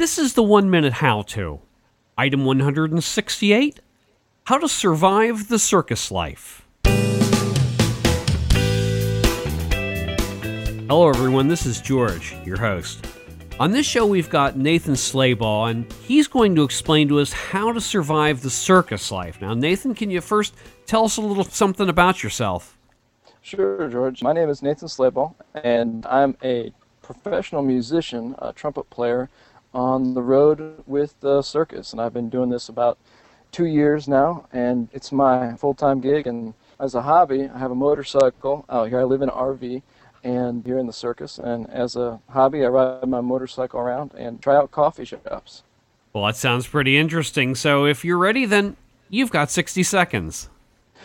This is the one minute how to. Item 168 How to Survive the Circus Life. Hello, everyone. This is George, your host. On this show, we've got Nathan Slabaugh, and he's going to explain to us how to survive the circus life. Now, Nathan, can you first tell us a little something about yourself? Sure, George. My name is Nathan Slabaugh, and I'm a professional musician, a trumpet player on the road with the circus. And I've been doing this about two years now, and it's my full time gig. And as a hobby, I have a motorcycle out here. I live in an RV and here in the circus. And as a hobby, I ride my motorcycle around and try out coffee shops. Well, that sounds pretty interesting. So if you're ready, then you've got 60 seconds.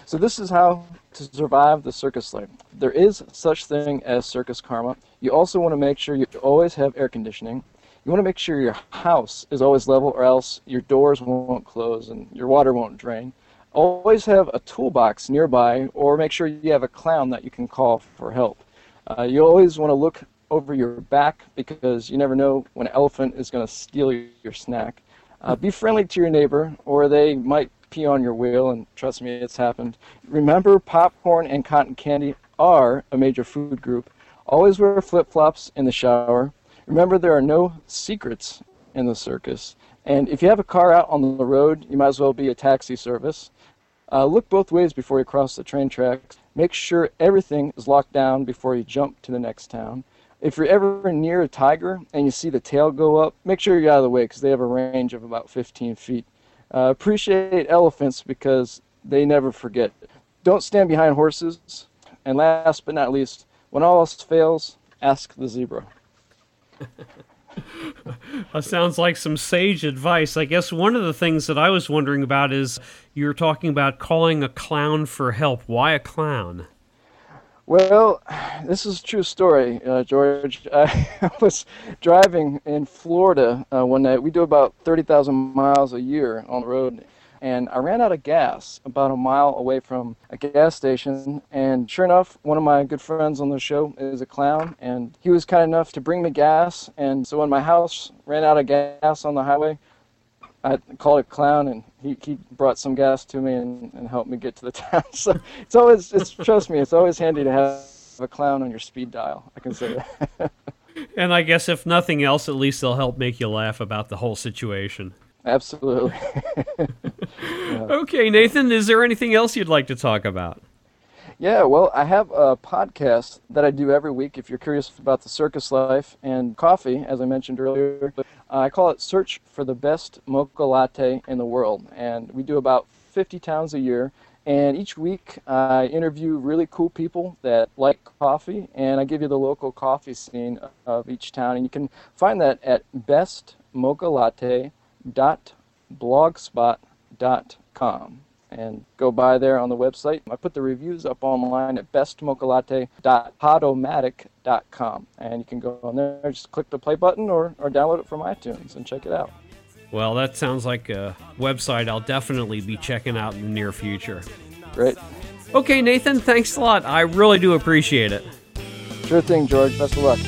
So this is how to survive the circus life. There is such thing as circus karma. You also want to make sure you always have air conditioning. You want to make sure your house is always level or else your doors won't close and your water won't drain. Always have a toolbox nearby or make sure you have a clown that you can call for help. Uh, you always want to look over your back because you never know when an elephant is going to steal your snack. Uh, be friendly to your neighbor, or they might pee on your wheel, and trust me, it's happened. Remember, popcorn and cotton candy are a major food group. Always wear flip flops in the shower. Remember, there are no secrets in the circus. And if you have a car out on the road, you might as well be a taxi service. Uh, look both ways before you cross the train tracks. Make sure everything is locked down before you jump to the next town. If you're ever near a tiger and you see the tail go up, make sure you're out of the way because they have a range of about 15 feet. Uh, appreciate elephants because they never forget. Don't stand behind horses. And last but not least, when all else fails, ask the zebra. That sounds like some sage advice. I guess one of the things that I was wondering about is you're talking about calling a clown for help. Why a clown? Well, this is a true story, uh, George. I was driving in Florida uh, one night. We do about 30,000 miles a year on the road and I ran out of gas about a mile away from a gas station. And sure enough, one of my good friends on the show is a clown, and he was kind enough to bring me gas. And so when my house ran out of gas on the highway, I called a clown, and he, he brought some gas to me and, and helped me get to the town. So it's always, it's, trust me, it's always handy to have a clown on your speed dial. I can say that. and I guess if nothing else, at least they'll help make you laugh about the whole situation. Absolutely. yeah. Okay, Nathan, is there anything else you'd like to talk about? Yeah, well, I have a podcast that I do every week if you're curious about the circus life and coffee, as I mentioned earlier. I call it Search for the Best Mocha Latte in the World. And we do about 50 towns a year. And each week I interview really cool people that like coffee, and I give you the local coffee scene of each town. And you can find that at bestmochalatte.blogspot.com and go by there on the website. I put the reviews up online at bestmochalatte.podomatic.com. And you can go on there, just click the play button or, or download it from iTunes and check it out. Well, that sounds like a website I'll definitely be checking out in the near future. Great. Okay, Nathan, thanks a lot. I really do appreciate it. Sure thing, George. Best of luck.